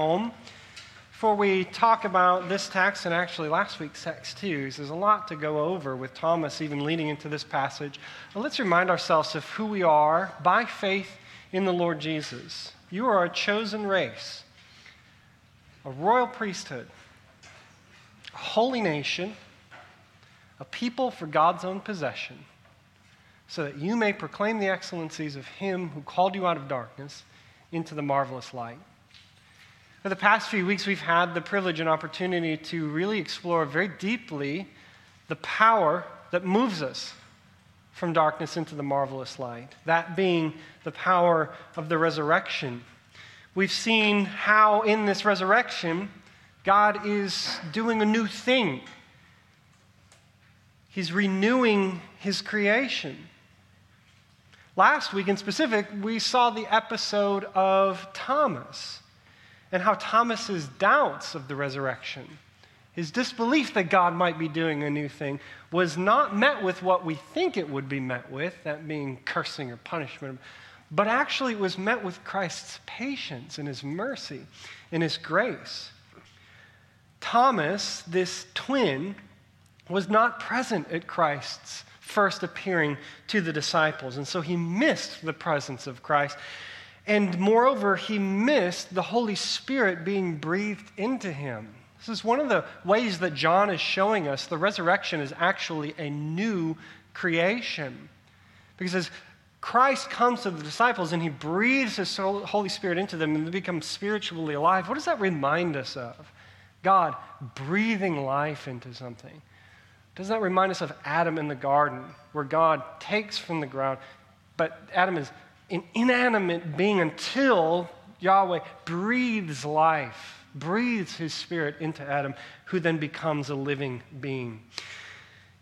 home. Before we talk about this text and actually last week's text too, there's a lot to go over with Thomas even leading into this passage. But let's remind ourselves of who we are by faith in the Lord Jesus. You are a chosen race, a royal priesthood, a holy nation, a people for God's own possession, so that you may proclaim the excellencies of Him who called you out of darkness into the marvelous light. For the past few weeks, we've had the privilege and opportunity to really explore very deeply the power that moves us from darkness into the marvelous light, that being the power of the resurrection. We've seen how in this resurrection, God is doing a new thing. He's renewing his creation. Last week, in specific, we saw the episode of Thomas and how Thomas's doubts of the resurrection, his disbelief that God might be doing a new thing, was not met with what we think it would be met with, that being cursing or punishment, but actually it was met with Christ's patience and his mercy and his grace. Thomas, this twin, was not present at Christ's first appearing to the disciples, and so he missed the presence of Christ. And moreover, he missed the Holy Spirit being breathed into him. This is one of the ways that John is showing us the resurrection is actually a new creation. Because as Christ comes to the disciples and he breathes his Holy Spirit into them and they become spiritually alive, what does that remind us of? God breathing life into something. Doesn't that remind us of Adam in the garden, where God takes from the ground, but Adam is an inanimate being until Yahweh breathes life, breathes his spirit into Adam, who then becomes a living being.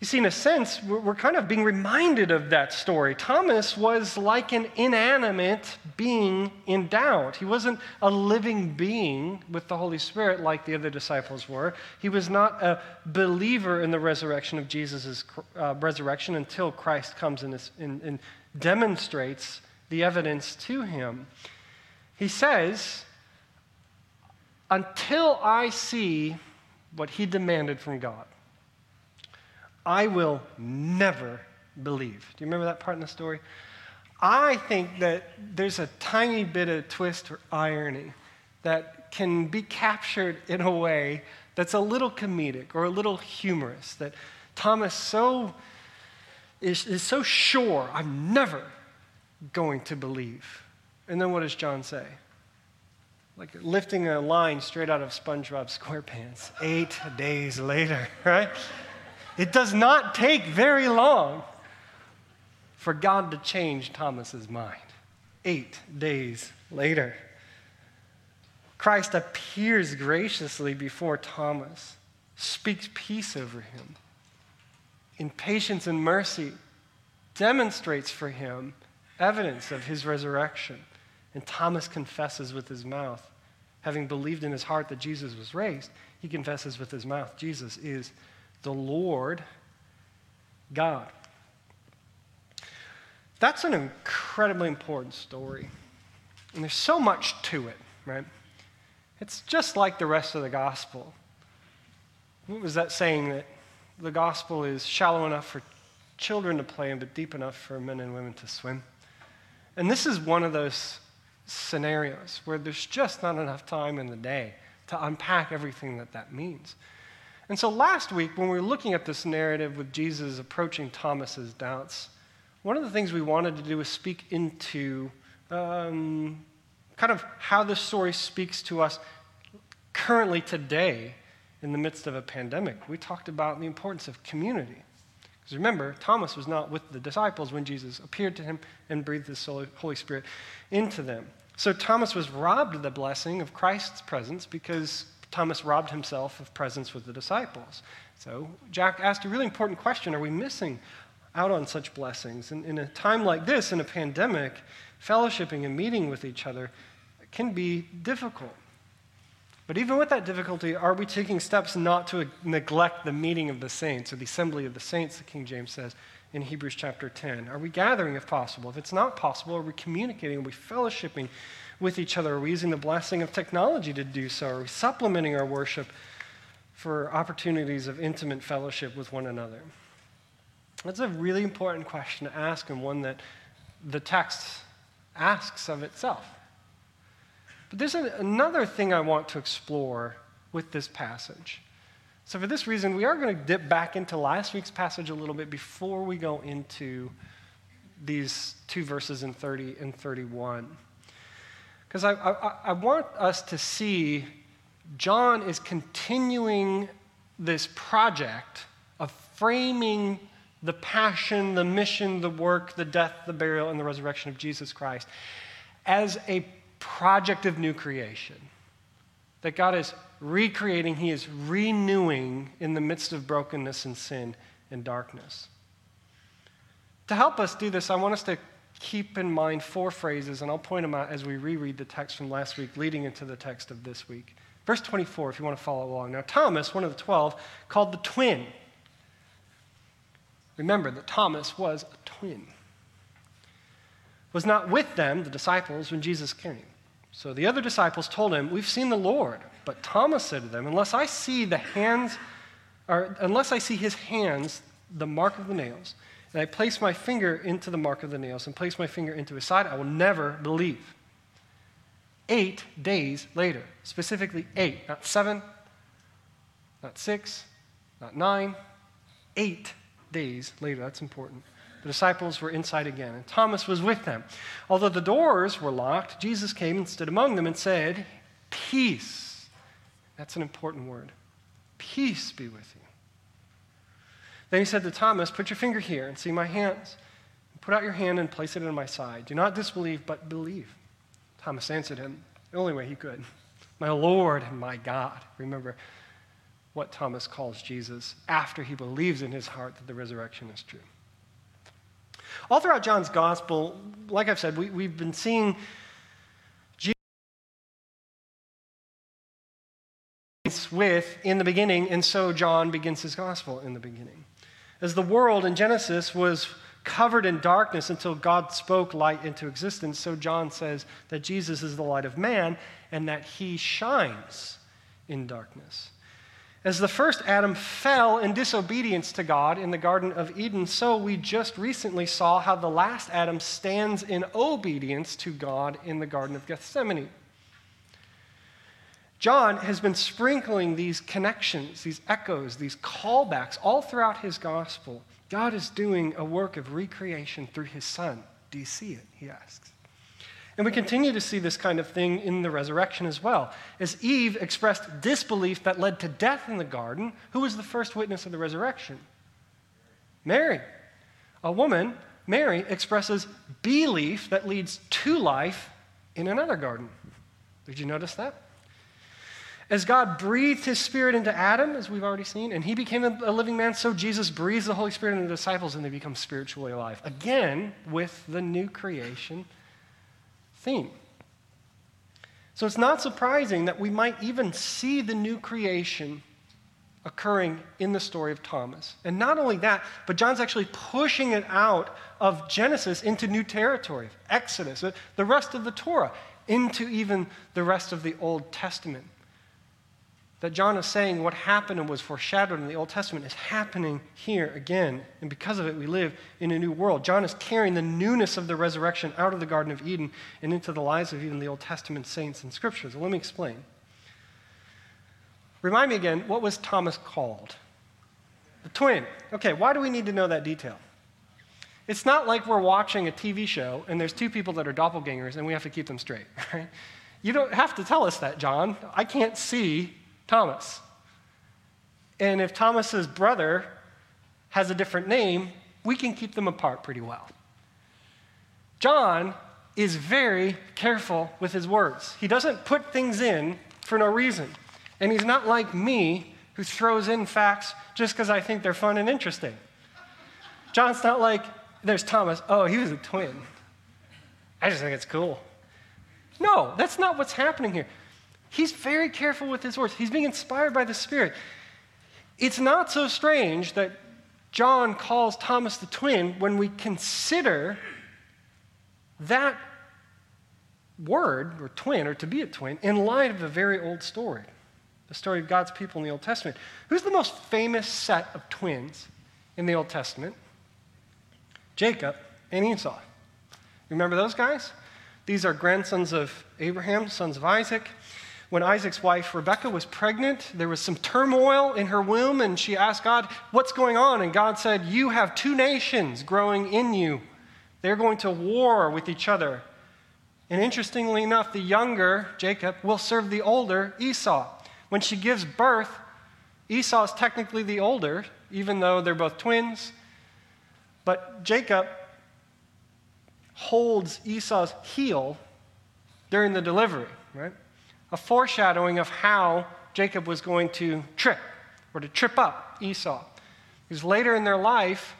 You see, in a sense, we're kind of being reminded of that story. Thomas was like an inanimate being in doubt. He wasn't a living being with the Holy Spirit like the other disciples were. He was not a believer in the resurrection of Jesus' uh, resurrection until Christ comes and, and demonstrates the evidence to him. He says, Until I see what he demanded from God, I will never believe. Do you remember that part in the story? I think that there's a tiny bit of twist or irony that can be captured in a way that's a little comedic or a little humorous. That Thomas so is, is so sure, I'm never going to believe. And then what does John say? Like lifting a line straight out of SpongeBob SquarePants, eight days later, right? It does not take very long for God to change Thomas's mind. Eight days later, Christ appears graciously before Thomas, speaks peace over him, in patience and mercy, demonstrates for him evidence of his resurrection. And Thomas confesses with his mouth, having believed in his heart that Jesus was raised, he confesses with his mouth, Jesus is the Lord God. That's an incredibly important story. And there's so much to it, right? It's just like the rest of the gospel. What was that saying that the gospel is shallow enough for children to play in, but deep enough for men and women to swim? And this is one of those scenarios where there's just not enough time in the day to unpack everything that that means. And so last week, when we were looking at this narrative with Jesus approaching Thomas's doubts, one of the things we wanted to do was speak into um, kind of how this story speaks to us currently today in the midst of a pandemic. We talked about the importance of community. Because remember, Thomas was not with the disciples when Jesus appeared to him and breathed his Holy Spirit into them. So Thomas was robbed of the blessing of Christ's presence because Thomas robbed himself of presence with the disciples. So Jack asked a really important question Are we missing out on such blessings? And in a time like this, in a pandemic, fellowshipping and meeting with each other can be difficult. But even with that difficulty, are we taking steps not to neglect the meeting of the saints, or the assembly of the saints, the King James says in Hebrews chapter 10? Are we gathering if possible? If it's not possible, are we communicating? Are we fellowshipping with each other? Are we using the blessing of technology to do so? Are we supplementing our worship for opportunities of intimate fellowship with one another? That's a really important question to ask, and one that the text asks of itself. But there's another thing I want to explore with this passage. So, for this reason, we are going to dip back into last week's passage a little bit before we go into these two verses in 30 and 31. Because I, I, I, want us to see John is continuing this project of framing the passion, the mission, the work, the death, the burial, and the resurrection of Jesus Christ as a project of new creation. That God is recreating, He is renewing in the midst of brokenness and sin and darkness. To help us do this, I want us to keep in mind four phrases, and I'll point them out as we reread the text from last week, leading into the text of this week. Verse 24, if you want to follow along. Now, Thomas, one of the twelve, called the twin. Remember that Thomas was a twin. Was not with them, the disciples, when Jesus came. So the other disciples told him, We've seen the Lord. But Thomas said to them, Unless I see the hands, or unless I see his hands, the mark of the nails, and I place my finger into the mark of the nails and place my finger into his side, I will never believe. Eight days later, specifically eight, not seven, not six, not nine, eight days later. That's important. The disciples were inside again, and Thomas was with them. Although the doors were locked, Jesus came and stood among them and said, Peace. That's an important word. Peace be with you. Then he said to Thomas, Put your finger here and see my hands. Put out your hand and place it in my side. Do not disbelieve, but believe. Thomas answered him the only way he could My Lord and my God. Remember what Thomas calls Jesus after he believes in his heart that the resurrection is true. All throughout John's gospel, like I've said, we, we've been seeing Jesus with in the beginning, and so John begins his gospel in the beginning. As the world in Genesis was covered in darkness until God spoke light into existence, so John says that Jesus is the light of man and that he shines in darkness. As the first Adam fell in disobedience to God in the Garden of Eden, so we just recently saw how the last Adam stands in obedience to God in the Garden of Gethsemane. John has been sprinkling these connections, these echoes, these callbacks all throughout his gospel. God is doing a work of recreation through his son. Do you see it? He asks. And we continue to see this kind of thing in the resurrection as well. As Eve expressed disbelief that led to death in the garden, who was the first witness of the resurrection? Mary. A woman, Mary, expresses belief that leads to life in another garden. Did you notice that? As God breathed his spirit into Adam, as we've already seen, and he became a, living man, so Jesus breathes the Holy Spirit into the disciples and they become spiritually alive. Again, with the new creation theme. So it's not surprising that we might even see the new creation occurring in the story of Thomas. And not only that, but John's actually pushing it out of Genesis into new territory, Exodus, the rest of the Torah, into even the rest of the Old Testament that John is saying what happened and was foreshadowed in the Old Testament is happening here again. And because of it, we live in a new world. John is carrying the newness of the resurrection out of the Garden of Eden and into the lives of even the Old Testament saints and scriptures. Well, let me explain. Remind me again, what was Thomas called? The twin. Okay, why do we need to know that detail? It's not like we're watching a TV show and there's two people that are doppelgangers and we have to keep them straight, right? You don't have to tell us that, John. I can't see Thomas. And if Thomas's brother has a different name, we can keep them apart pretty well. John is very careful with his words. He doesn't put things in for no reason. And he's not like me who throws in facts just because I think they're fun and interesting. John's not like, there's Thomas. Oh, he was a twin. I just think it's cool. No, that's not what's happening here. He's very careful with his words. He's being inspired by the Spirit. It's not so strange that John calls Thomas the twin when we consider that word or twin or to be a twin in light of a very old story, the story of God's people in the Old Testament. Who's the most famous set of twins in the Old Testament? Jacob and Esau. Remember those guys? These are grandsons of Abraham, sons of Isaac. When Isaac's wife Rebecca was pregnant, there was some turmoil in her womb, and she asked God, What's going on? And God said, You have two nations growing in you. They're going to war with each other. And interestingly enough, the younger, Jacob, will serve the older, Esau. When she gives birth, Esau is technically the older, even though they're both twins. But Jacob holds Esau's heel during the delivery, right? A foreshadowing of how Jacob was going to trip or to trip up Esau. Because later in their life,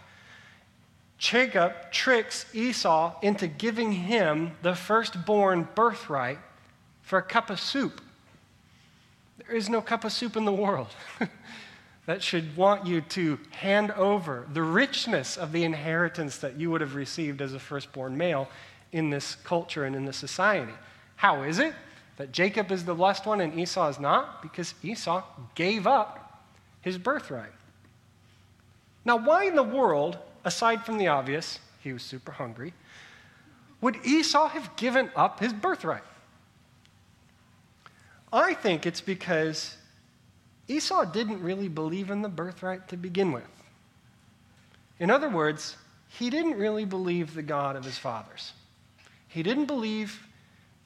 Jacob tricks Esau into giving him the firstborn birthright for a cup of soup. There is no cup of soup in the world that should want you to hand over the richness of the inheritance that you would have received as a firstborn male in this culture and in this society. How is it that Jacob is the blessed one and Esau is not? Because Esau gave up his birthright. Now, why in the world aside from the obvious, he was super hungry, would Esau have given up his birthright? I think it's because Esau didn't really believe in the birthright to begin with. In other words, he didn't really believe the God of his fathers. He didn't believe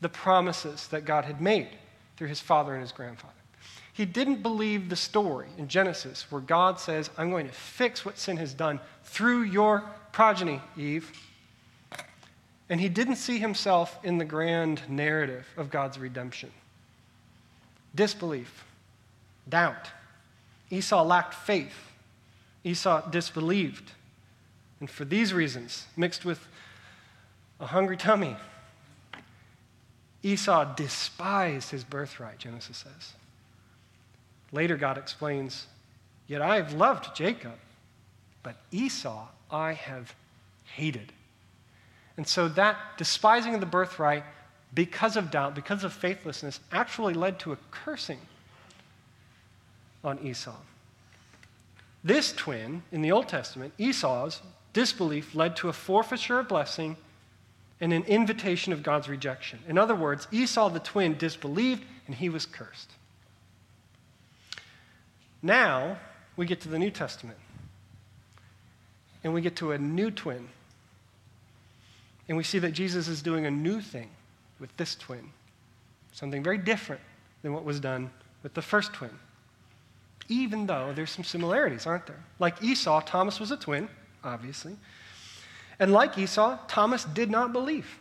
the promises that God had made through his father and his grandfather. He didn't believe the story in Genesis where God says, I'm going to fix what sin has done through your progeny, Eve. And he didn't see himself in the grand narrative of God's redemption. Disbelief, doubt. Esau lacked faith. Esau disbelieved. And for these reasons, mixed with a hungry tummy, Esau despised his birthright, Genesis says. Later, God explains, Yet I have loved Jacob, but Esau I have hated. And so that despising of the birthright because of doubt, because of faithlessness, actually led to a cursing on Esau. This twin in the Old Testament, Esau's disbelief led to a forfeiture of blessing and an invitation of God's rejection. In other words, Esau the twin disbelieved and he was cursed. Now we get to the New Testament. And we get to a new twin. And we see that Jesus is doing a new thing with this twin, something very different than what was done with the first twin. Even though there's some similarities, aren't there? Like Esau, Thomas was a twin, obviously. And like Esau, Thomas did not believe.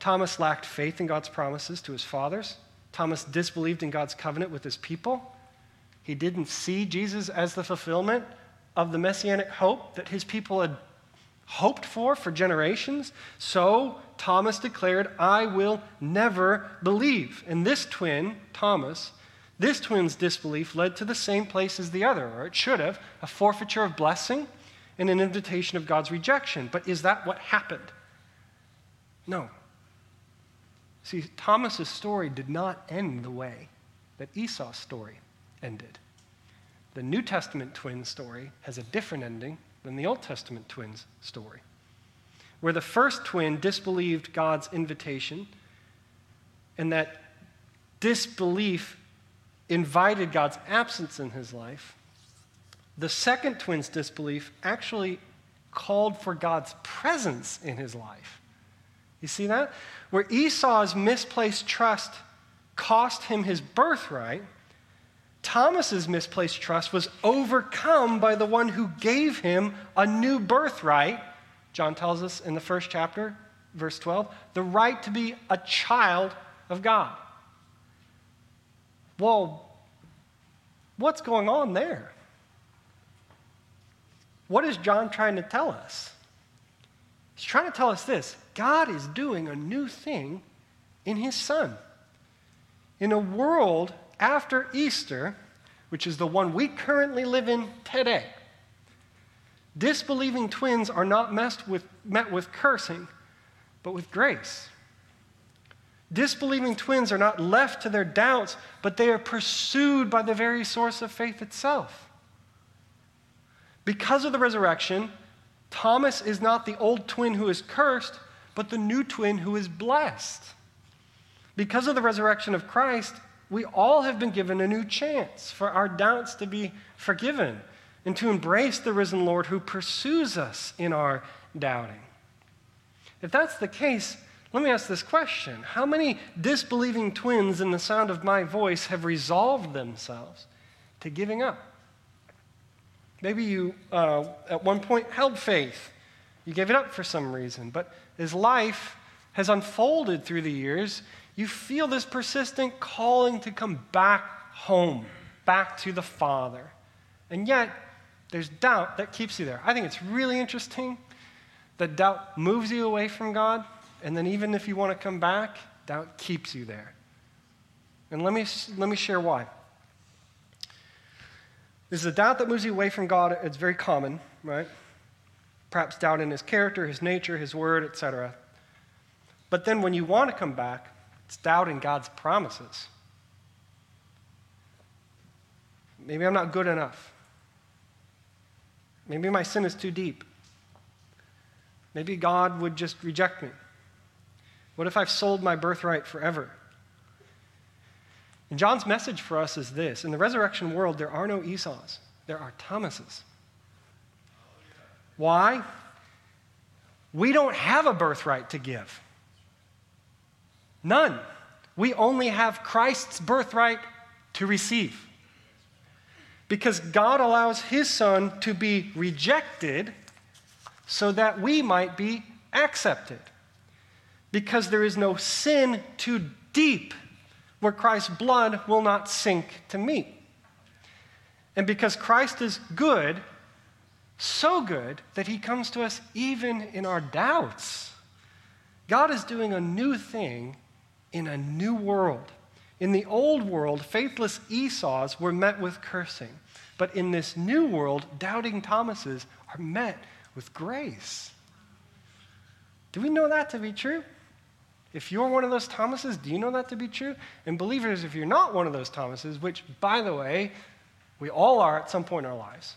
Thomas lacked faith in God's promises to his fathers. Thomas disbelieved in God's covenant with his people. He didn't see Jesus as the fulfillment of the messianic hope that his people had hoped for for generations. So Thomas declared, I will never believe. And this twin, Thomas, this twin's disbelief led to the same place as the other, or it should have a forfeiture of blessing and an invitation of God's rejection. But is that what happened? No. See, Thomas's story did not end the way that Esau's story ended. The New Testament twin story has a different ending than the Old Testament twins story, where the first twin disbelieved God's invitation, and that disbelief invited God's absence in his life. The second twin's disbelief actually called for God's presence in his life. You see that? Where Esau's misplaced trust cost him his birthright, Thomas's misplaced trust was overcome by the one who gave him a new birthright. John tells us in the first chapter, verse 12, the right to be a child of God. Well, what's going on there? What is John trying to tell us? He's trying to tell us this God is doing a new thing in his Son. In a world after Easter, which is the one we currently live in today, disbelieving twins are not with, met with cursing, but with grace. Disbelieving twins are not left to their doubts, but they are pursued by the very source of faith itself. Because of the resurrection, Thomas is not the old twin who is cursed, but the new twin who is blessed. Because of the resurrection of Christ, we all have been given a new chance for our doubts to be forgiven and to embrace the risen Lord who pursues us in our doubting. If that's the case, let me ask this question How many disbelieving twins in the sound of my voice have resolved themselves to giving up? Maybe you, uh, at one point, held faith. You gave it up for some reason. But as life has unfolded through the years, you feel this persistent calling to come back home, back to the Father. And yet, there's doubt that keeps you there. I think it's really interesting that doubt moves you away from God, and then even if you want to come back, doubt keeps you there. And let me, let me share why. There's a doubt that moves you away from God. It's very common, right? Perhaps doubt in his character, his nature, his word, etc. But then when you want to come back, it's doubt in God's promises. Maybe I'm not good enough. Maybe my sin is too deep. Maybe God would just reject me. What if I've sold my birthright forever? And John's message for us is this In the resurrection world, there are no Esau's, there are Thomases. Why? We don't have a birthright to give. None. We only have Christ's birthright to receive. Because God allows his son to be rejected so that we might be accepted. Because there is no sin too deep where Christ's blood will not sink to meet. And because Christ is good, so good that he comes to us even in our doubts. God is doing a new thing in a new world. In the old world, faithless Esau's were met with cursing. But in this new world, doubting Thomases are met with grace. Do we know that to be true? If you're one of those Thomases, do you know that to be true? And believers, if you're not one of those Thomases, which, by the way, we all are at some point in our lives,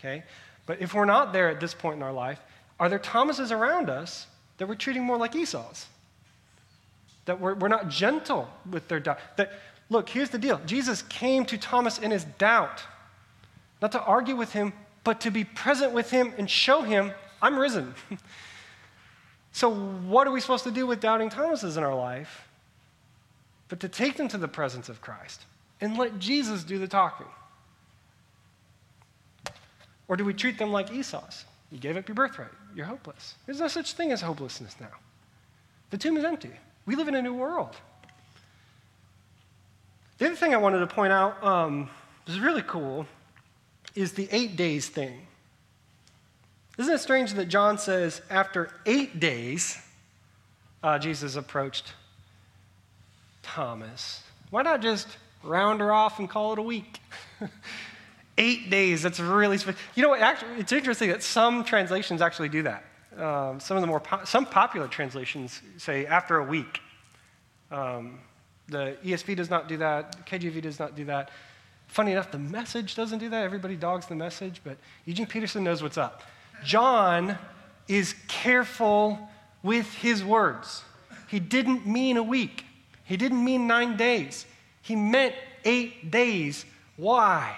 okay? But if we're not there at this point in our life, are there Thomases around us that we're treating more like Esau's? that we're, we're not gentle with their doubt. That, look, here's the deal Jesus came to Thomas in his doubt, not to argue with him, but to be present with him and show him, I'm risen. so, what are we supposed to do with doubting Thomases in our life? But to take them to the presence of Christ and let Jesus do the talking. Or do we treat them like Esau's? You gave up your birthright. You're hopeless. There's no such thing as hopelessness now. The tomb is empty. We live in a new world. The other thing I wanted to point out, um, is really cool, is the eight days thing. Isn't it strange that John says after eight days, uh, Jesus approached Thomas? Why not just round her off and call it a week? eight days, that's really, you know what, actually, it's interesting that some translations actually do that. Um, some of the more po- some popular translations say after a week. Um, the ESV does not do that. KJV does not do that. Funny enough, the message doesn't do that. Everybody dogs the message, but Eugene Peterson knows what's up. John is careful with his words. He didn't mean a week, he didn't mean nine days. He meant eight days. Why?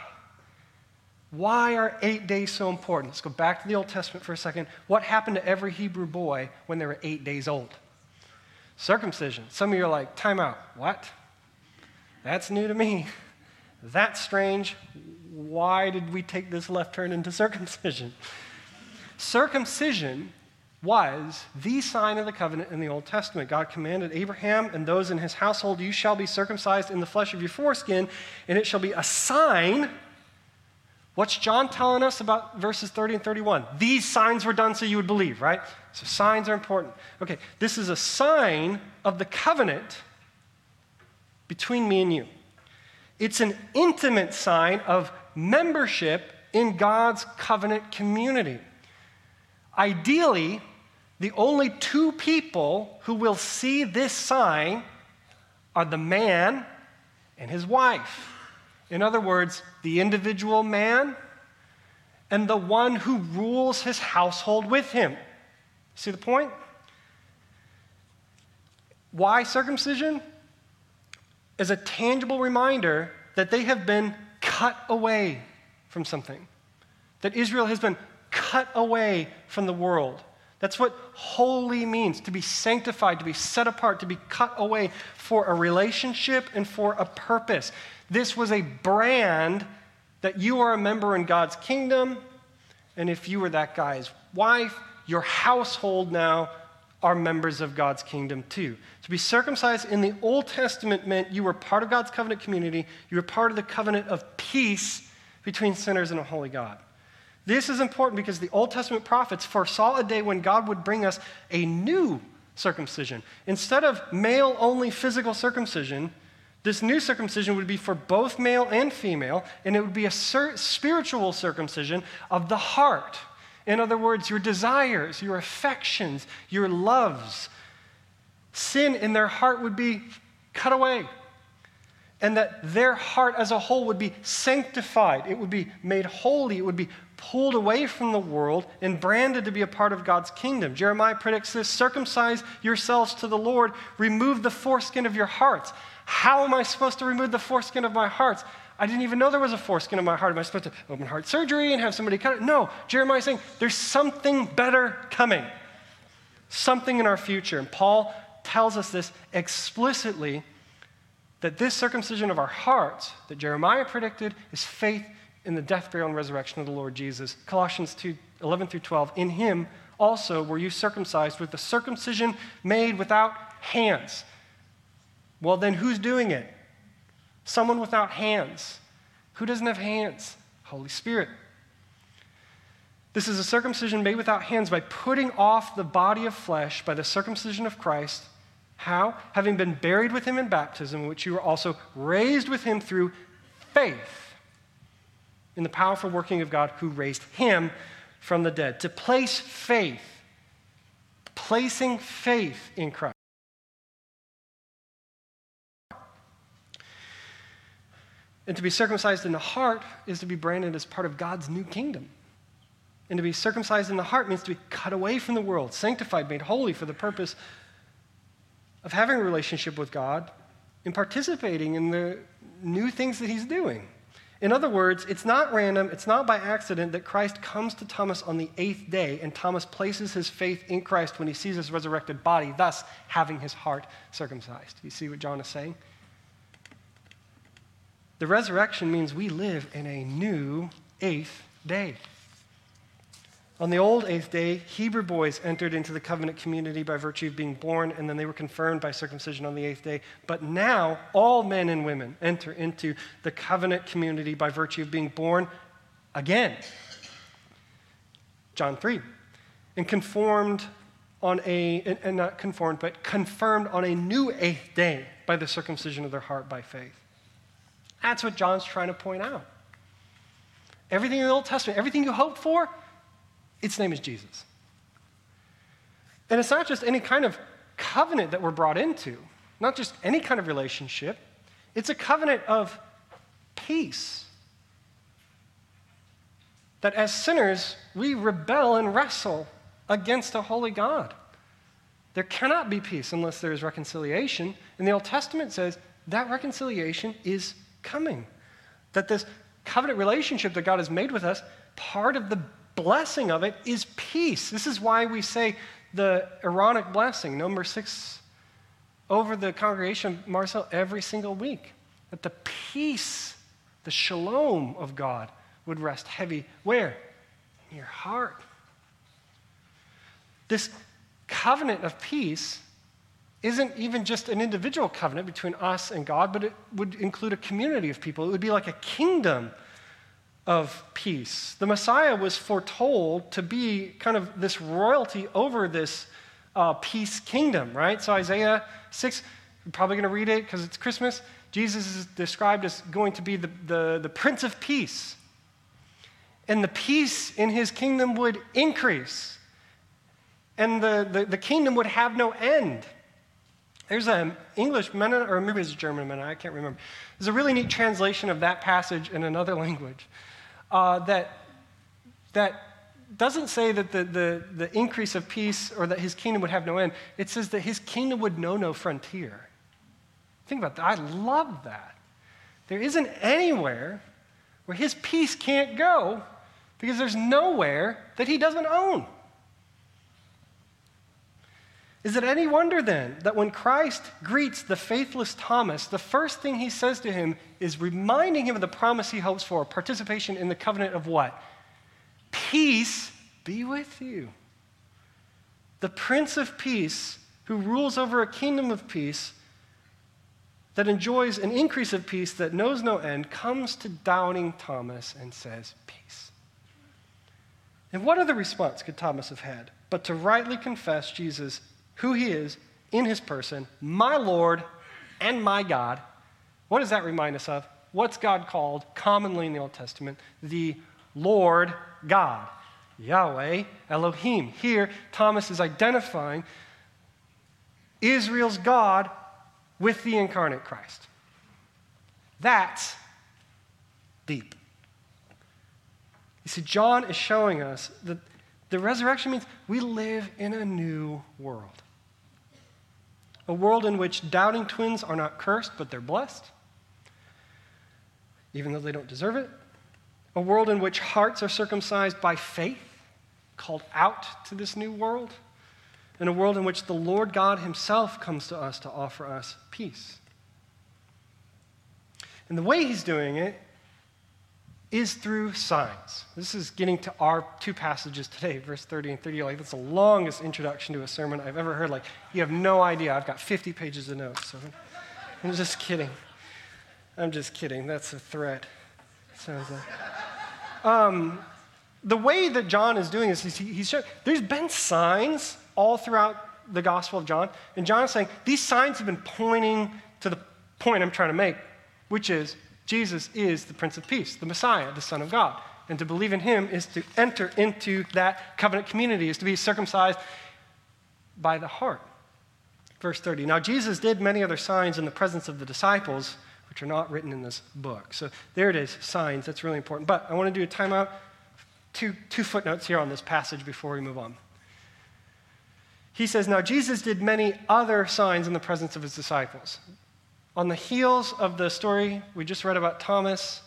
Why are eight days so important? Let's go back to the Old Testament for a second. What happened to every Hebrew boy when they were eight days old? Circumcision. Some of you are like, time out. What? That's new to me. That's strange. Why did we take this left turn into circumcision? Circumcision was the sign of the covenant in the Old Testament. God commanded Abraham and those in his household, You shall be circumcised in the flesh of your foreskin, and it shall be a sign What's John telling us about verses 30 and 31? These signs were done so you would believe, right? So signs are important. Okay, this is a sign of the covenant between me and you. It's an intimate sign of membership in God's covenant community. Ideally, the only two people who will see this sign are the man and his wife. In other words, the individual man and the one who rules his household with him. See the point? Why circumcision? As a tangible reminder that they have been cut away from something, that Israel has been cut away from the world. That's what holy means to be sanctified, to be set apart, to be cut away for a relationship and for a purpose. This was a brand that you are a member in God's kingdom. And if you were that guy's wife, your household now are members of God's kingdom too. To be circumcised in the Old Testament meant you were part of God's covenant community, you were part of the covenant of peace between sinners and a holy God. This is important because the Old Testament prophets foresaw a day when God would bring us a new circumcision. Instead of male only physical circumcision, this new circumcision would be for both male and female, and it would be a spiritual circumcision of the heart. In other words, your desires, your affections, your loves. Sin in their heart would be cut away and that their heart as a whole would be sanctified. It would be made holy. It would be pulled away from the world and branded to be a part of God's kingdom. Jeremiah predicts this circumcise yourselves to the Lord, remove the foreskin of your hearts. How am I supposed to remove the foreskin of my hearts? I didn't even know there was a foreskin in my heart. Am I supposed to open heart surgery and have somebody cut it? No. Jeremiah is saying there's something better coming, something in our future. And Paul tells us this explicitly that this circumcision of our hearts that Jeremiah predicted is faith in the death, burial, and resurrection of the Lord Jesus. Colossians 2 11 through 12. In him also were you circumcised with the circumcision made without hands. Well, then who's doing it? Someone without hands. Who doesn't have hands? Holy Spirit. This is a circumcision made without hands by putting off the body of flesh by the circumcision of Christ how? Having been buried with him in baptism, which you were also raised with him through faith in the powerful working of God who raised him from the dead. To place faith, placing faith in Christ. And to be circumcised in the heart is to be branded as part of God's new kingdom. And to be circumcised in the heart means to be cut away from the world, sanctified, made holy for the purpose of having a relationship with God and participating in the new things that he's doing. In other words, it's not random, it's not by accident that Christ comes to Thomas on the eighth day and Thomas places his faith in Christ when he sees his resurrected body, thus having his heart circumcised. You see what John is saying? The resurrection means we live in a new eighth day. On the old eighth day, Hebrew boys entered into the covenant community by virtue of being born, and then they were confirmed by circumcision on the eighth day. But now, all men and women enter into the covenant community by virtue of being born again. John 3. And conformed on a, and not conformed, but confirmed on a new eighth day by the circumcision of their heart by faith. That's what John's trying to point out. Everything in the Old Testament, everything you hope for, its name is Jesus. And it's not just any kind of covenant that we're brought into, not just any kind of relationship, it's a covenant of peace. That as sinners, we rebel and wrestle against a holy God. There cannot be peace unless there is reconciliation. And the Old Testament says that reconciliation is coming. That this covenant relationship that God has made with us, part of the blessing of it is peace. This is why we say the Aaronic blessing, number six, over the congregation, Marcel, every single week. That the peace, the shalom of God would rest heavy. Where? In your heart. This covenant of peace isn't even just an individual covenant between us and God, but it would include a community of people. It would be like a kingdom of peace. The Messiah was foretold to be kind of this royalty over this uh, peace kingdom, right? So, Isaiah 6, we're probably going to read it because it's Christmas. Jesus is described as going to be the, the, the Prince of Peace. And the peace in his kingdom would increase, and the, the, the kingdom would have no end. There's an English Mennonite, or maybe it's a German Mennonite, I can't remember. There's a really neat translation of that passage in another language uh, that, that doesn't say that the, the, the increase of peace or that his kingdom would have no end. It says that his kingdom would know no frontier. Think about that. I love that. There isn't anywhere where his peace can't go because there's nowhere that he doesn't own. Is it any wonder then that when Christ greets the faithless Thomas, the first thing he says to him is reminding him of the promise he hopes for participation in the covenant of what? Peace be with you. The Prince of Peace, who rules over a kingdom of peace that enjoys an increase of peace that knows no end, comes to doubting Thomas and says, Peace. And what other response could Thomas have had but to rightly confess Jesus, who he is in his person, my Lord and my God? What does that remind us of? What's God called commonly in the Old Testament? The Lord God, Yahweh Elohim. Here, Thomas is identifying Israel's God with the incarnate Christ. That's deep. You see, John is showing us that the resurrection means we live in a new world. A world in which doubting twins are not cursed, but they're blessed, even though they don't deserve it a world in which hearts are circumcised by faith, called out to this new world, and a world in which the Lord God Himself comes to us to offer us peace. And the way He's doing it is through signs. This is getting to our two passages today, verse 30 and 30. Like, that's the longest introduction to a sermon I've ever heard. Like, you have no idea. I've got 50 pages of notes. So I'm just kidding. I'm just kidding. That's a threat. Sounds like. Um, the way that John is doing this is he, he's showing, there's been signs all throughout the Gospel of John, and John is saying these signs have been pointing to the point I'm trying to make, which is Jesus is the Prince of Peace, the Messiah, the Son of God. And to believe in him is to enter into that covenant community, is to be circumcised by the heart. Verse 30. Now, Jesus did many other signs in the presence of the disciples which are not written in this book. So there it is, signs. That's really important. But I want to do a timeout. Two, two footnotes here on this passage before we move on. He says, Now Jesus did many other signs in the presence of his disciples. On the heels of the story we just read about Thomas,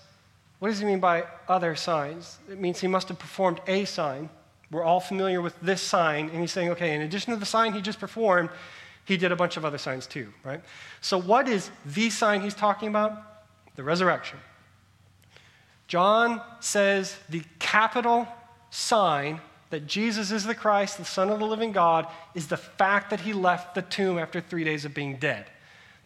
what does he mean by other signs? It means he must have performed a sign. We're all familiar with this sign, and he's saying, okay, in addition to the sign he just performed, he did a bunch of other signs too, right? So, what is the sign he's talking about? The resurrection. John says the capital sign that Jesus is the Christ, the Son of the living God, is the fact that he left the tomb after three days of being dead.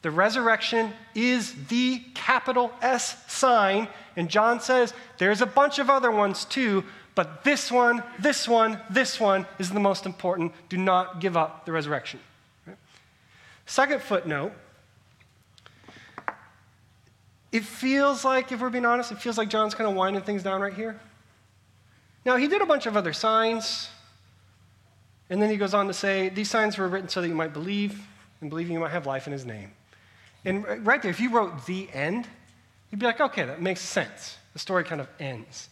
The resurrection is the capital S sign, and John says there's a bunch of other ones too, but this one, this one, this one is the most important. Do not give up the resurrection. Second footnote it feels like, if we're being honest, it feels like John's kind of winding things down right here. Now, he did a bunch of other signs, and then he goes on to say, These signs were written so that you might believe, and believing you might have life in his name. And right there, if you wrote the end, you'd be like, okay, that makes sense. The story kind of ends.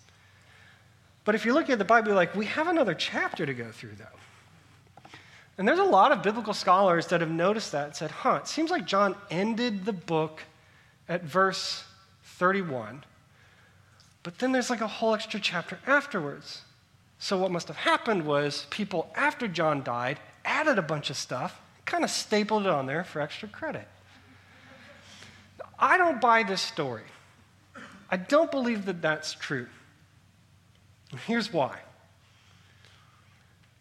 But if you look at the Bible, you're like, we have another chapter to go through, though. And there's a lot of biblical scholars that have noticed that and said, huh, it seems like John ended the book at verse 31, but then there's like a whole extra chapter afterwards. So what must have happened was people after John died added a bunch of stuff, kind of stapled it on there for extra credit. I don't buy this story. I don't believe that that's true. And here's why.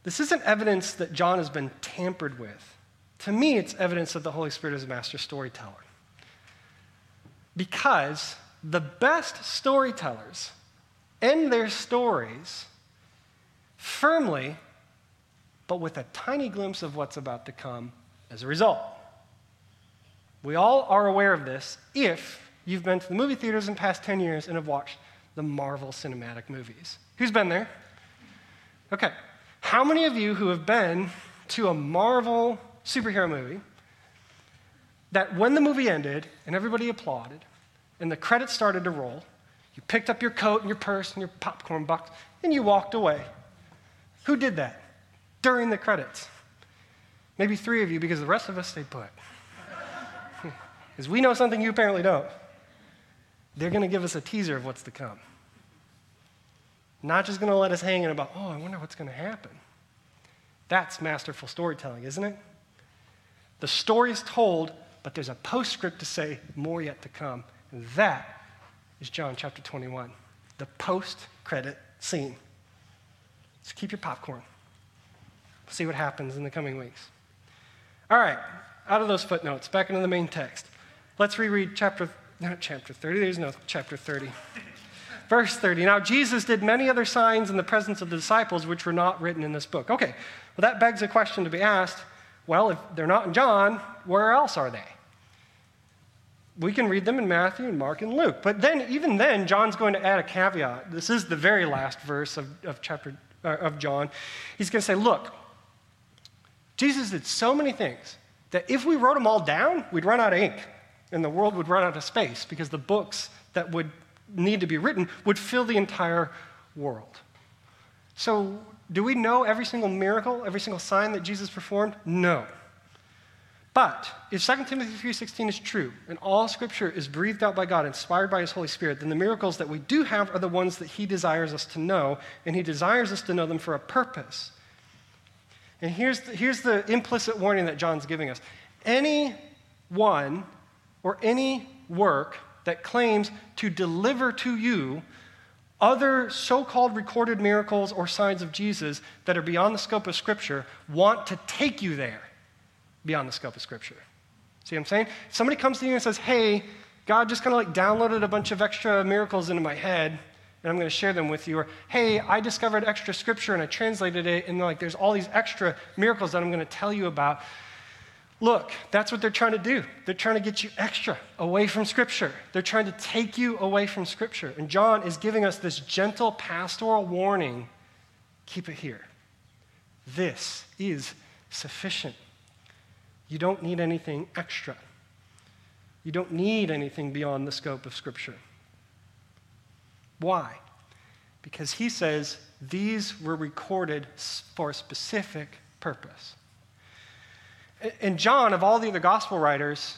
This isn't evidence that John has been tampered with. To me, it's evidence that the Holy Spirit is a master storyteller. Because the best storytellers end their stories firmly, but with a tiny glimpse of what's about to come as a result. We all are aware of this if you've been to the movie theaters in the past 10 years and have watched the Marvel cinematic movies. Who's been there? Okay. How many of you who have been to a Marvel superhero movie that when the movie ended and everybody applauded and the credits started to roll, you picked up your coat and your purse and your popcorn box and you walked away. Who did that during the credits? Maybe three of you, because the rest of us stayed put. Because we know something you apparently don't. They're going to give us a teaser of what's to come. Not just going to let us hang in about, oh, I wonder what's going to happen. That's masterful storytelling, isn't it? The story is told, but there's a postscript to say more yet to come. And that is John chapter 21, the post credit scene. So keep your popcorn. See what happens in the coming weeks. All right, out of those footnotes, back into the main text. Let's reread chapter, not chapter 30, there's no chapter 30. Verse 30. Now, Jesus did many other signs in the presence of the disciples which were not written in this book. Okay, well, that begs a question to be asked. Well, if they're not in John, where else are they? We can read them in Matthew and Mark and Luke. But then, even then, John's going to add a caveat. This is the very last verse of, of chapter uh, of John. He's going to say, look, Jesus did so many things that if we wrote them all down, we'd run out of ink and the world would run out of space because the books that would need to be written would fill the entire world. So, do we know every single miracle, every single sign that Jesus performed? No. But if 2 Timothy 3:16 is true and all scripture is breathed out by God, inspired by his Holy Spirit, then the miracles that we do have are the ones that he desires us to know, and he desires us to know them for a purpose. And here's the, here's the implicit warning that John's giving us. Any one or any work that claims to deliver to you other so called recorded miracles or signs of Jesus that are beyond the scope of Scripture want to take you there beyond the scope of Scripture. See what I'm saying? Somebody comes to you and says, hey, God just kind of like downloaded a bunch of extra miracles into my head, and I'm going to share them with you. Or, hey, I discovered extra scripture and I translated it, and like there's all these extra miracles that I'm going to tell you about. Look, that's what they're trying to do. They're trying to get you extra away from Scripture. They're trying to take you away from Scripture. And John is giving us this gentle pastoral warning keep it here. This is sufficient. You don't need anything extra. You don't need anything beyond the scope of Scripture. Why? Because he says these were recorded for a specific purpose. And John, of all the other gospel writers,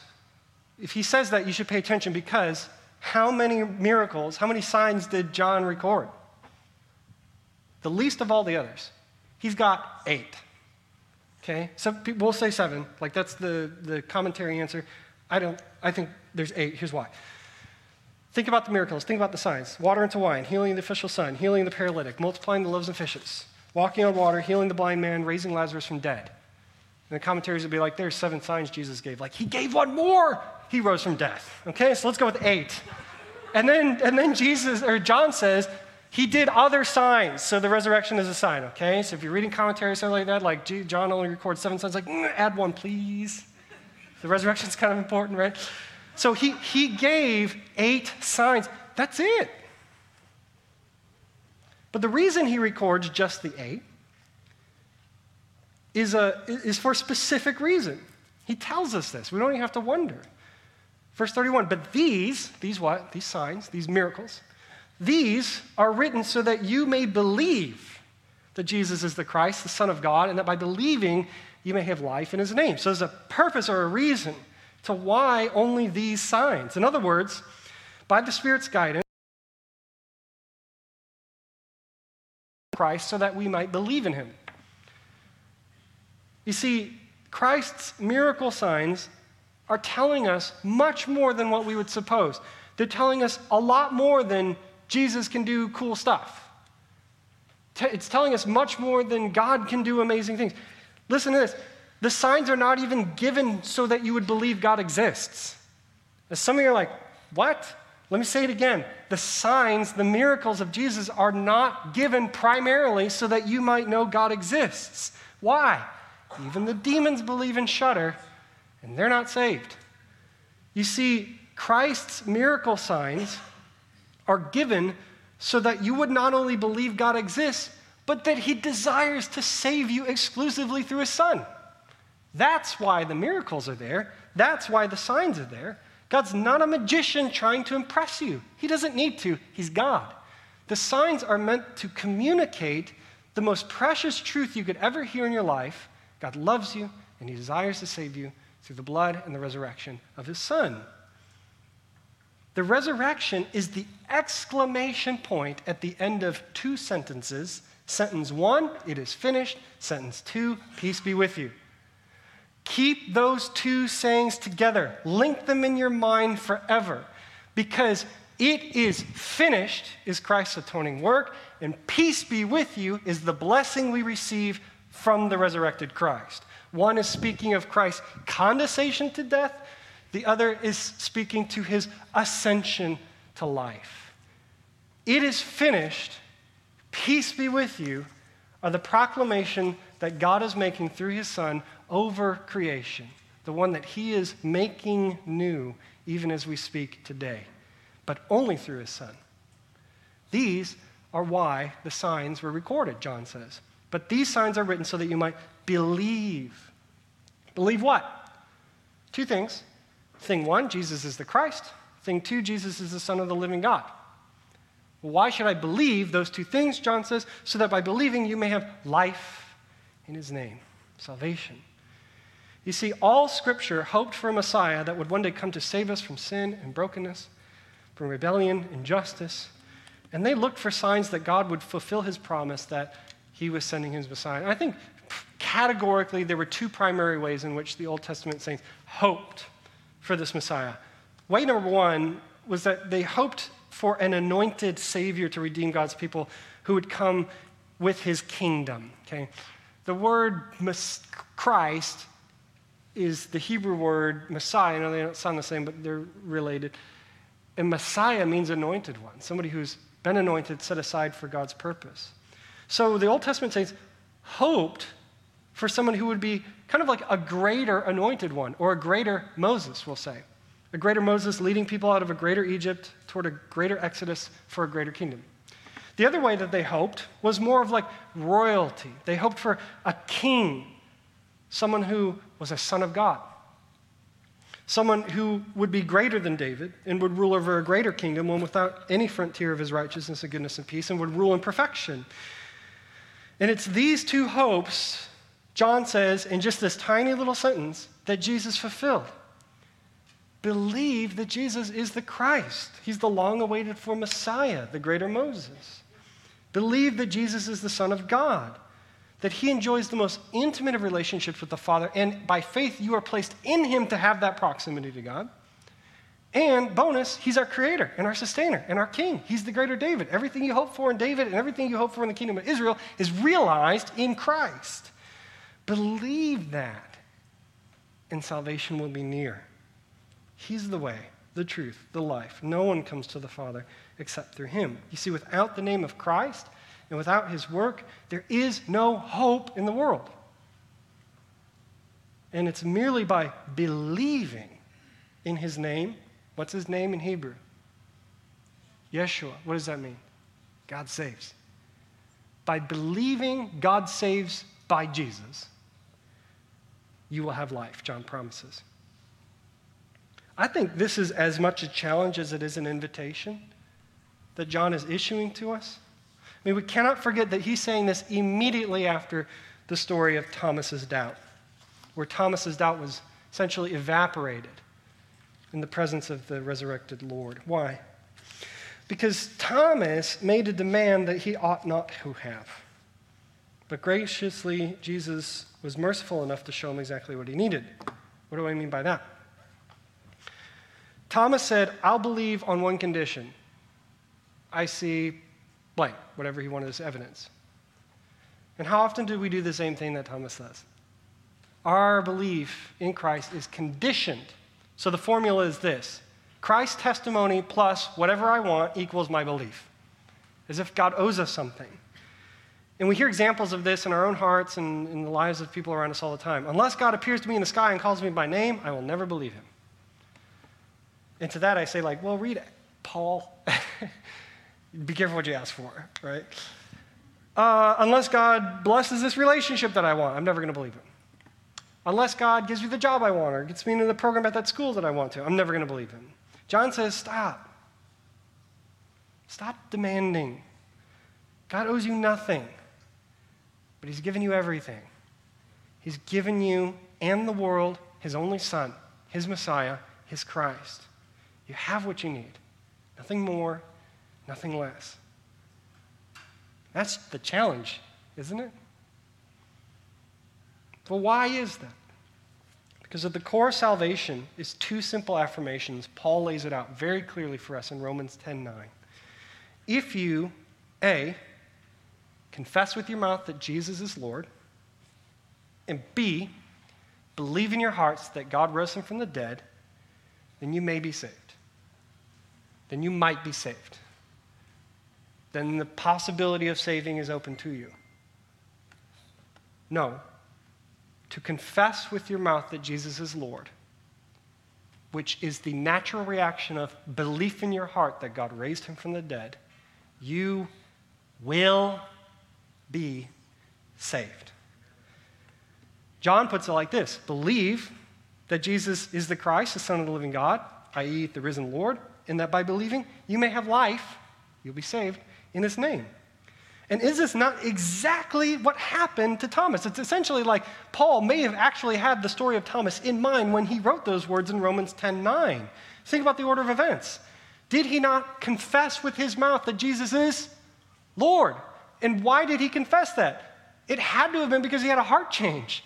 if he says that, you should pay attention because how many miracles, how many signs did John record? The least of all the others. He's got eight. Okay? People will say seven, like that's the, the commentary answer. I don't, I think there's eight. Here's why. Think about the miracles, think about the signs water into wine, healing the official son, healing the paralytic, multiplying the loaves and fishes, walking on water, healing the blind man, raising Lazarus from dead. And the commentaries would be like, there's seven signs Jesus gave. Like, he gave one more. He rose from death. Okay, so let's go with eight. And then, and then Jesus, or John says, he did other signs, so the resurrection is a sign, okay? So if you're reading commentaries, or something like that, like John only records seven signs, like, mm, add one, please. The resurrection is kind of important, right? So he, he gave eight signs. That's it. But the reason he records just the eight is, a, is for a specific reason. He tells us this. We don't even have to wonder. Verse 31 But these, these what? These signs, these miracles, these are written so that you may believe that Jesus is the Christ, the Son of God, and that by believing you may have life in his name. So there's a purpose or a reason to why only these signs. In other words, by the Spirit's guidance, Christ so that we might believe in him. You see, Christ's miracle signs are telling us much more than what we would suppose. They're telling us a lot more than Jesus can do cool stuff. It's telling us much more than God can do amazing things. Listen to this the signs are not even given so that you would believe God exists. As some of you are like, what? Let me say it again. The signs, the miracles of Jesus are not given primarily so that you might know God exists. Why? Even the demons believe and shudder, and they're not saved. You see, Christ's miracle signs are given so that you would not only believe God exists, but that he desires to save you exclusively through his son. That's why the miracles are there. That's why the signs are there. God's not a magician trying to impress you. He doesn't need to, He's God. The signs are meant to communicate the most precious truth you could ever hear in your life God loves you, and He desires to save you through the blood and the resurrection of His Son. The resurrection is the exclamation point at the end of two sentences. Sentence one, it is finished. Sentence two, peace be with you. Keep those two sayings together, link them in your mind forever, because it is finished is Christ's atoning work, and peace be with you is the blessing we receive from the resurrected Christ. One is speaking of Christ's condescension to death, the other is speaking to his ascension to life. It is finished, peace be with you, are the proclamation that God is making through his Son over creation, the one that he is making new even as we speak today, but only through his Son. These are why the signs were recorded, John says. But these signs are written so that you might believe. Believe what? Two things. Thing one, Jesus is the Christ. Thing two, Jesus is the Son of the living God. Why should I believe those two things? John says, so that by believing you may have life in his name, salvation. You see, all scripture hoped for a Messiah that would one day come to save us from sin and brokenness, from rebellion, injustice. And they looked for signs that God would fulfill his promise that he was sending his Messiah. And I think categorically there were two primary ways in which the Old Testament saints hoped for this Messiah. Way number one was that they hoped for an anointed Savior to redeem God's people who would come with his kingdom. Okay? The word Christ is the Hebrew word Messiah. I know they don't sound the same, but they're related. And Messiah means anointed one, somebody who's been anointed, set aside for God's purpose. So the Old Testament saints hoped for someone who would be kind of like a greater anointed one, or a greater Moses, we'll say. A greater Moses leading people out of a greater Egypt toward a greater Exodus for a greater kingdom. The other way that they hoped was more of like royalty. They hoped for a king, someone who was a son of God, someone who would be greater than David and would rule over a greater kingdom, one without any frontier of his righteousness and goodness and peace, and would rule in perfection. And it's these two hopes, John says in just this tiny little sentence, that Jesus fulfilled. Believe that Jesus is the Christ. He's the long awaited for Messiah, the greater Moses. Believe that Jesus is the Son of God, that he enjoys the most intimate of relationships with the Father, and by faith you are placed in him to have that proximity to God. And bonus, he's our creator and our sustainer and our king. He's the greater David. Everything you hope for in David and everything you hope for in the kingdom of Israel is realized in Christ. Believe that, and salvation will be near. He's the way, the truth, the life. No one comes to the Father except through him. You see, without the name of Christ and without his work, there is no hope in the world. And it's merely by believing in his name What's his name in Hebrew? Yeshua. What does that mean? God saves. By believing God saves by Jesus, you will have life, John promises. I think this is as much a challenge as it is an invitation that John is issuing to us. I mean, we cannot forget that he's saying this immediately after the story of Thomas's doubt, where Thomas's doubt was essentially evaporated in the presence of the resurrected Lord. Why? Because Thomas made a demand that he ought not to have. But graciously, Jesus was merciful enough to show him exactly what he needed. What do I mean by that? Thomas said, I'll believe on one condition. I see blank, whatever he wanted as evidence. And how often do we do the same thing that Thomas does? Our belief in Christ is conditioned so the formula is this Christ's testimony plus whatever I want equals my belief, as if God owes us something. And we hear examples of this in our own hearts and in the lives of people around us all the time. Unless God appears to me in the sky and calls me by name, I will never believe him. And to that I say, like, well, read it, Paul. Be careful what you ask for, right? Uh, unless God blesses this relationship that I want, I'm never going to believe him. Unless God gives me the job I want or gets me into the program at that school that I want to, I'm never going to believe him. John says, Stop. Stop demanding. God owes you nothing, but He's given you everything. He's given you and the world His only Son, His Messiah, His Christ. You have what you need. Nothing more, nothing less. That's the challenge, isn't it? Well, why is that? Because at the core of salvation is two simple affirmations. Paul lays it out very clearly for us in Romans 10 9. If you, A, confess with your mouth that Jesus is Lord, and B, believe in your hearts that God rose him from the dead, then you may be saved. Then you might be saved. Then the possibility of saving is open to you. No, to confess with your mouth that Jesus is Lord, which is the natural reaction of belief in your heart that God raised him from the dead, you will be saved. John puts it like this Believe that Jesus is the Christ, the Son of the living God, i.e., the risen Lord, and that by believing you may have life, you'll be saved in his name. And is this not exactly what happened to Thomas? It's essentially like Paul may have actually had the story of Thomas in mind when he wrote those words in Romans 10 9. Think about the order of events. Did he not confess with his mouth that Jesus is Lord? And why did he confess that? It had to have been because he had a heart change.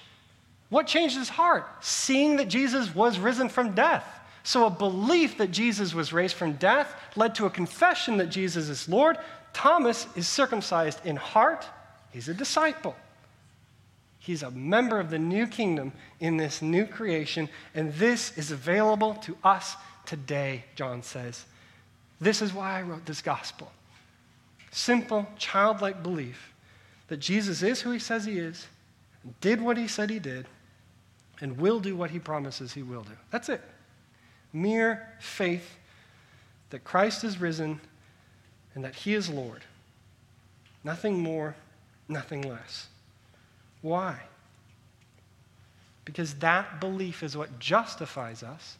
What changed his heart? Seeing that Jesus was risen from death. So, a belief that Jesus was raised from death led to a confession that Jesus is Lord. Thomas is circumcised in heart, he's a disciple. He's a member of the new kingdom in this new creation, and this is available to us today, John says. This is why I wrote this gospel. Simple, childlike belief that Jesus is who he says he is, did what he said he did, and will do what he promises he will do. That's it. Mere faith that Christ is risen and that he is Lord. Nothing more, nothing less. Why? Because that belief is what justifies us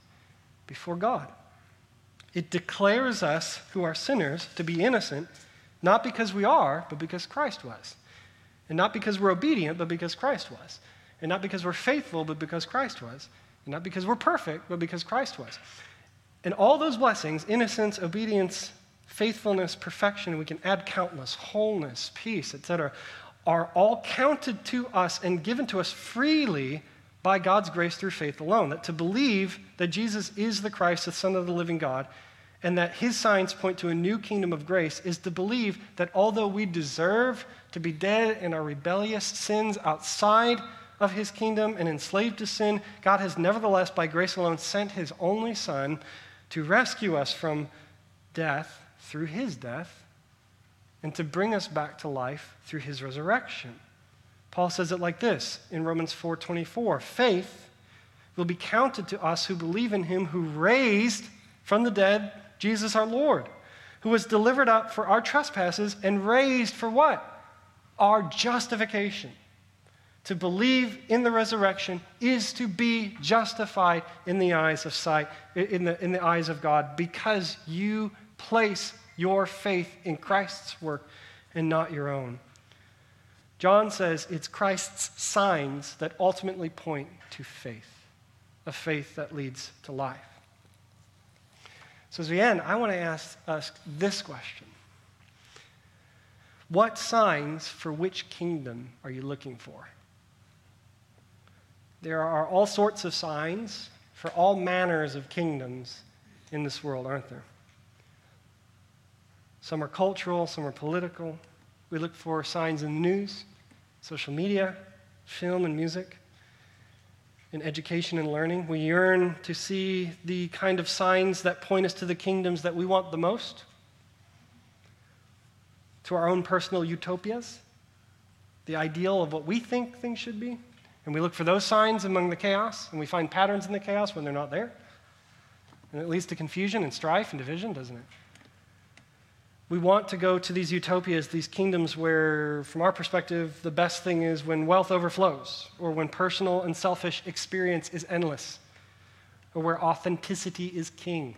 before God. It declares us, who are sinners, to be innocent, not because we are, but because Christ was. And not because we're obedient, but because Christ was. And not because we're faithful, but because Christ was. And not because we're perfect, but because Christ was. And all those blessings innocence, obedience, faithfulness, perfection we can add countless wholeness, peace, etc. are all counted to us and given to us freely by God's grace through faith alone. That to believe that Jesus is the Christ, the Son of the living God, and that his signs point to a new kingdom of grace is to believe that although we deserve to be dead in our rebellious sins outside of his kingdom and enslaved to sin, God has nevertheless, by grace alone, sent his only Son to rescue us from death through his death and to bring us back to life through his resurrection. Paul says it like this in Romans 4:24, faith will be counted to us who believe in him who raised from the dead Jesus our Lord, who was delivered up for our trespasses and raised for what? Our justification. To believe in the resurrection is to be justified in the eyes of sight, in the, in the eyes of God, because you place your faith in Christ's work and not your own. John says it's Christ's signs that ultimately point to faith, a faith that leads to life. So, as we end, I want to ask us this question What signs for which kingdom are you looking for? There are all sorts of signs for all manners of kingdoms in this world, aren't there? Some are cultural, some are political. We look for signs in the news, social media, film, and music in education and learning. We yearn to see the kind of signs that point us to the kingdoms that we want the most, to our own personal utopias, the ideal of what we think things should be. And we look for those signs among the chaos, and we find patterns in the chaos when they're not there. And it leads to confusion and strife and division, doesn't it? We want to go to these utopias, these kingdoms where, from our perspective, the best thing is when wealth overflows, or when personal and selfish experience is endless, or where authenticity is king,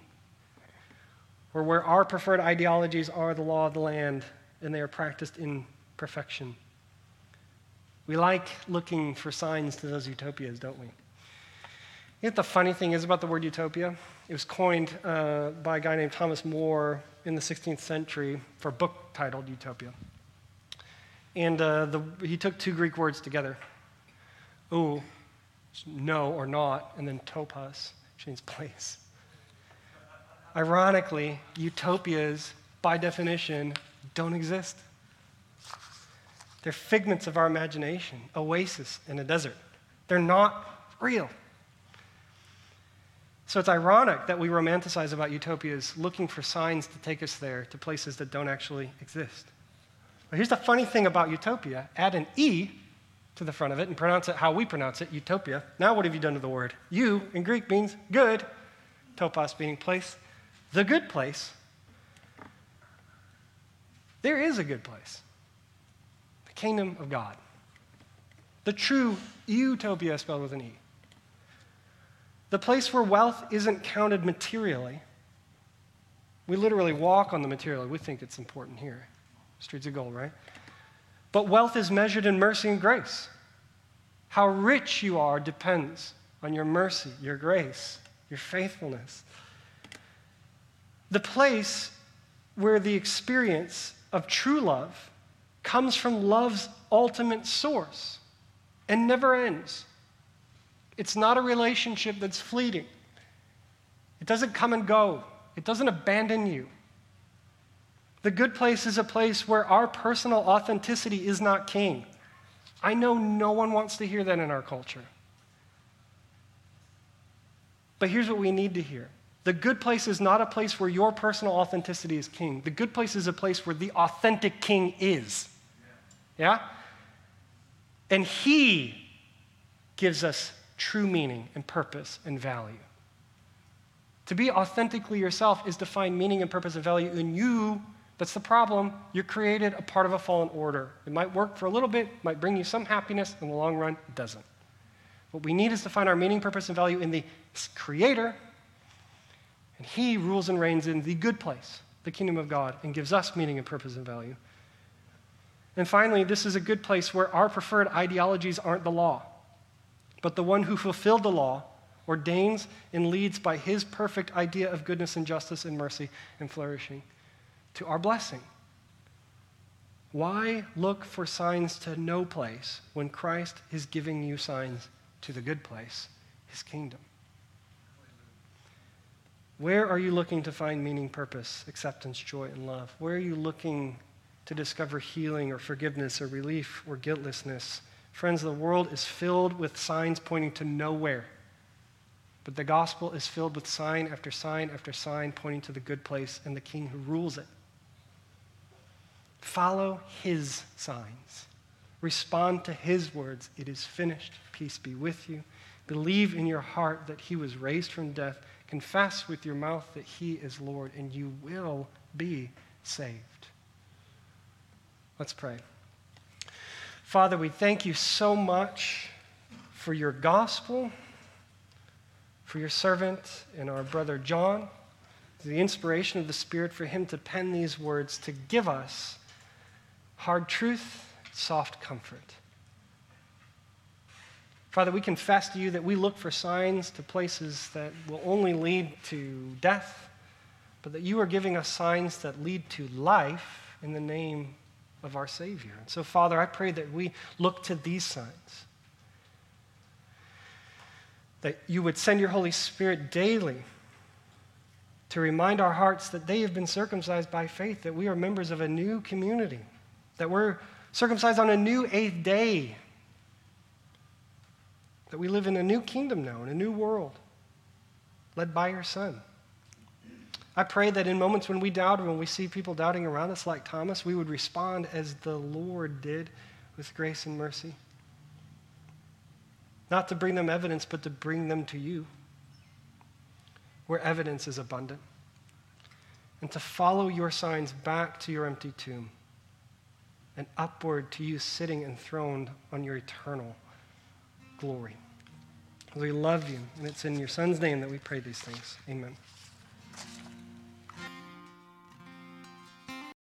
or where our preferred ideologies are the law of the land and they are practiced in perfection. We like looking for signs to those utopias, don't we? You know the funny thing is about the word utopia? It was coined uh, by a guy named Thomas More in the 16th century for a book titled Utopia. And uh, the, he took two Greek words together ou, no or not, and then topos, which means place. Ironically, utopias, by definition, don't exist. They're figments of our imagination, oasis in a desert. They're not real. So it's ironic that we romanticize about utopias looking for signs to take us there to places that don't actually exist. But here's the funny thing about utopia add an E to the front of it and pronounce it how we pronounce it, eutopia. Now, what have you done to the word? Eu in Greek means good, topos being place, the good place. There is a good place the kingdom of God. The true eutopia spelled with an E. The place where wealth isn't counted materially. We literally walk on the material. We think it's important here. Streets of gold, right? But wealth is measured in mercy and grace. How rich you are depends on your mercy, your grace, your faithfulness. The place where the experience of true love comes from love's ultimate source and never ends. It's not a relationship that's fleeting. It doesn't come and go, it doesn't abandon you. The good place is a place where our personal authenticity is not king. I know no one wants to hear that in our culture. But here's what we need to hear the good place is not a place where your personal authenticity is king. The good place is a place where the authentic king is. Yeah? And he gives us true meaning and purpose and value. To be authentically yourself is to find meaning and purpose and value in you. That's the problem. You're created a part of a fallen order. It might work for a little bit, might bring you some happiness. In the long run, it doesn't. What we need is to find our meaning, purpose, and value in the Creator. And He rules and reigns in the good place, the kingdom of God, and gives us meaning and purpose and value. And finally, this is a good place where our preferred ideologies aren't the law but the one who fulfilled the law ordains and leads by his perfect idea of goodness and justice and mercy and flourishing to our blessing. Why look for signs to no place when Christ is giving you signs to the good place, his kingdom? Where are you looking to find meaning, purpose, acceptance, joy, and love? Where are you looking to discover healing or forgiveness or relief or guiltlessness? Friends, the world is filled with signs pointing to nowhere. But the gospel is filled with sign after sign after sign pointing to the good place and the king who rules it. Follow his signs. Respond to his words. It is finished. Peace be with you. Believe in your heart that he was raised from death. Confess with your mouth that he is Lord, and you will be saved. Let's pray. Father, we thank you so much for your gospel, for your servant and our brother John, the inspiration of the Spirit for him to pen these words to give us hard truth, soft comfort. Father, we confess to you that we look for signs to places that will only lead to death, but that you are giving us signs that lead to life in the name of our Savior. And so, Father, I pray that we look to these signs. That you would send your Holy Spirit daily to remind our hearts that they have been circumcised by faith, that we are members of a new community, that we're circumcised on a new eighth day, that we live in a new kingdom now, in a new world, led by your Son. I pray that in moments when we doubt or when we see people doubting around us, like Thomas, we would respond as the Lord did with grace and mercy. Not to bring them evidence, but to bring them to you, where evidence is abundant. and to follow your signs back to your empty tomb and upward to you sitting enthroned on your eternal glory. We love you, and it's in your Son's name that we pray these things. Amen.